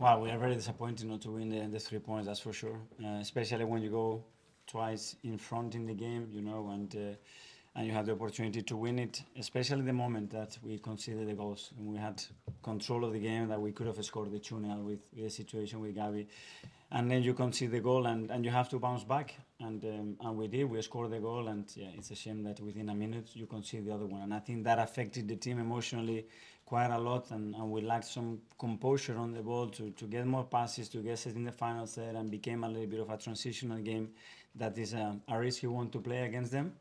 Well, we are very disappointed not to win the, the three points, that's for sure. Uh, especially when you go twice in front in the game, you know, and uh, and you have the opportunity to win it. Especially the moment that we conceded the goals and we had control of the game, that we could have scored the 2 0 with, with the situation with Gavi. And then you concede the goal and, and you have to bounce back. And um, and we did. We scored the goal, and yeah, it's a shame that within a minute you concede the other one. And I think that affected the team emotionally quite a lot, and, and we lacked some composure on the ball to, to get more passes, to get set in the final third, and became a little bit of a transitional game that is a, a risky one to play against them.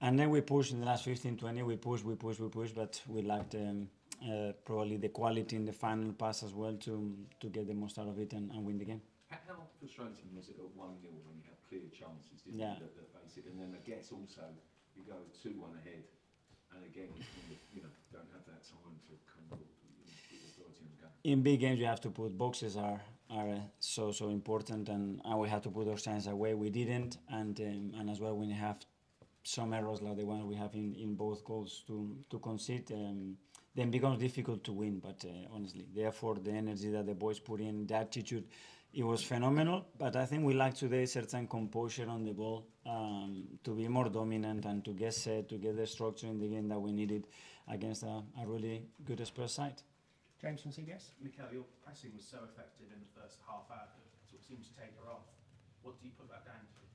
And then we pushed in the last 15, 20, we pushed, we pushed, we pushed, but we lacked um, uh, probably the quality in the final pass as well to, to get the most out of it and, and win the game. How frustrating was it at 1 0 when you had clear chances, didn't Yeah. you, that, that basic, and then I guess also you go 2 1 ahead, and again, you, kind of, you know, don't have that time to kind of you know, put the authority on the game. in big games you have to put boxes are are uh, so so important and, and we had to put those chances away we didn't and um, and as well when you have some errors like the one we have in, in both goals to to concede um, then becomes difficult to win but uh, honestly therefore the energy that the boys put in the attitude it was phenomenal but I think we lacked today certain composure on the ball um, to be more dominant and to get set to get the structure in the game that we needed against a, a really good Spurs side James from CBS. Mikel, your pressing was so effective in the first half hour that it sort of seemed to taper off. What do you put that down to?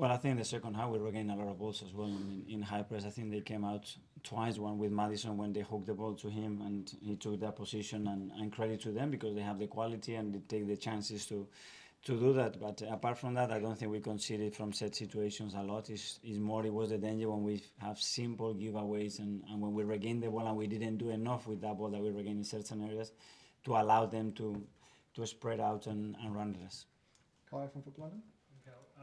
Well, I think the second half we regained a lot of balls as well in, in high press. I think they came out twice, one with Maddison when they hooked the ball to him and he took that position and, and credit to them because they have the quality and they take the chances to to do that. But apart from that, I don't think we conceded from set situations a lot. It's, it's more it was the danger when we have simple giveaways and, and when we regain the ball and we didn't do enough with that ball that we regained in certain areas to allow them to to spread out and, and run us. Kaya from Football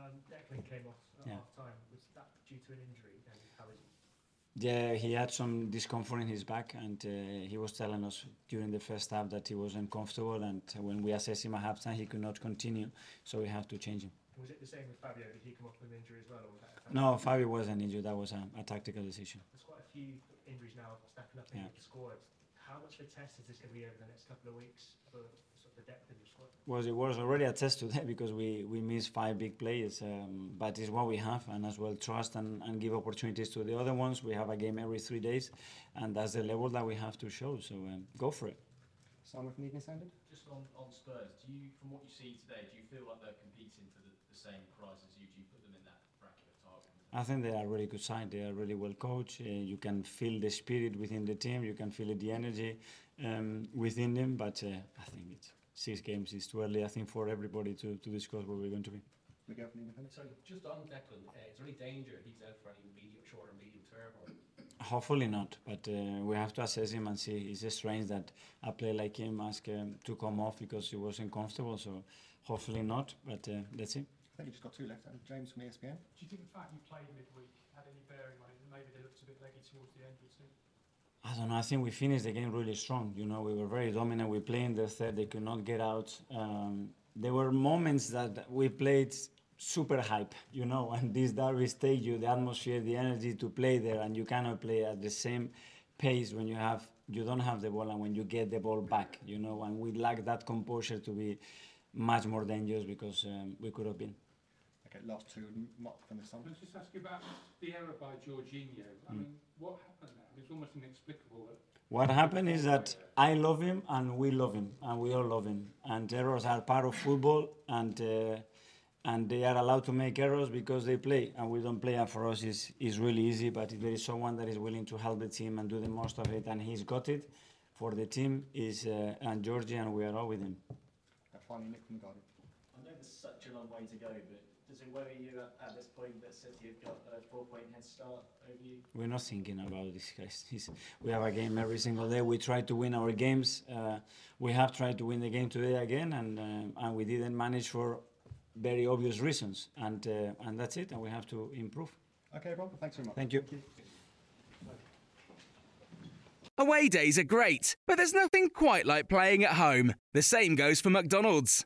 um, Declan came off at Yeah. half time. Was that due to an injury? And how is he? Yeah, he had some discomfort in his back, and uh, he was telling us during the first half that he was uncomfortable. And when we assessed him at halftime, he could not continue, so we had to change him. Was it the same with Fabio? Did he come off with an injury as well? Or was No, Fabio wasn't injured. That was a, a tactical decision. There's quite a few injuries now stacking up in Yeah. the squad. How much of a test is this going to be over the next couple of weeks for the depth in your squad? Was it was already a test today because we we missed five big players, um, but it's what we have, and as well trust and, and give opportunities to the other ones. We have a game every three days, and that's the level that we have to show. So um, go for it. Simon from Evening Standard. Just on, on Spurs, do you, from what you see today, do you feel like they're competing for the, the same prize as you? Do you put them in that bracket of target? I think they are a really good side. They are really well coached. Uh, you can feel the spirit within the team. You can feel the energy um, within them. But uh, I think it's six games is too early. I think for everybody to, to discuss where we're going to be. Miguel from the Independent. So just on Declan, uh, is there any danger he's out for any medium, short or medium term? Or Hopefully not, but uh, we have to assess him and see. It's strange that a player like him asked um, to come off because he wasn't comfortable. So hopefully not, but uh, let's see. I think you've just got two left. James from ESPN. Do you think the fact you played midweek had any bearing on it? Maybe they looked a bit leggy towards the end, you think? I don't know. I think we finished the game really strong. You know, we were very dominant. We played in the third. They could not get out. Um, there were moments that we played super hype, you know, and this derby stage you the atmosphere, the energy to play there, and you cannot play at the same pace when you have you don't have the ball and when you get the ball back, you know, and we lack that composure to be much more dangerous because um, we could have been. Okay, last two, Mark from this side. Can I just ask you about the error by Jorginho? I Mm. mean, what happened there? It was almost inexplicable. What happened is that I love him and we love him and we all love him. And errors are part of football and uh, and they are allowed to make errors because they play and we don't play. And for us, is is really easy. But if there is someone that is willing to help the team and do the most of it, and he's got it for the team, is uh, and Georgie, and we are all with him. Finally, Nick from Guardian. I know there's such a long way to go, but does it worry you at, at this point that City have got a four-point head start over you? We're not thinking about this, guys. We have a game every single day. We try to win our games. Uh, we have tried to win the game today again, and um, and we didn't manage for very obvious reasons. And uh, and that's it. And we have to improve. Okay, Bob. thanks very much. Thank you. Away days are great, but there's nothing quite like playing at home. The same goes for McDonald's.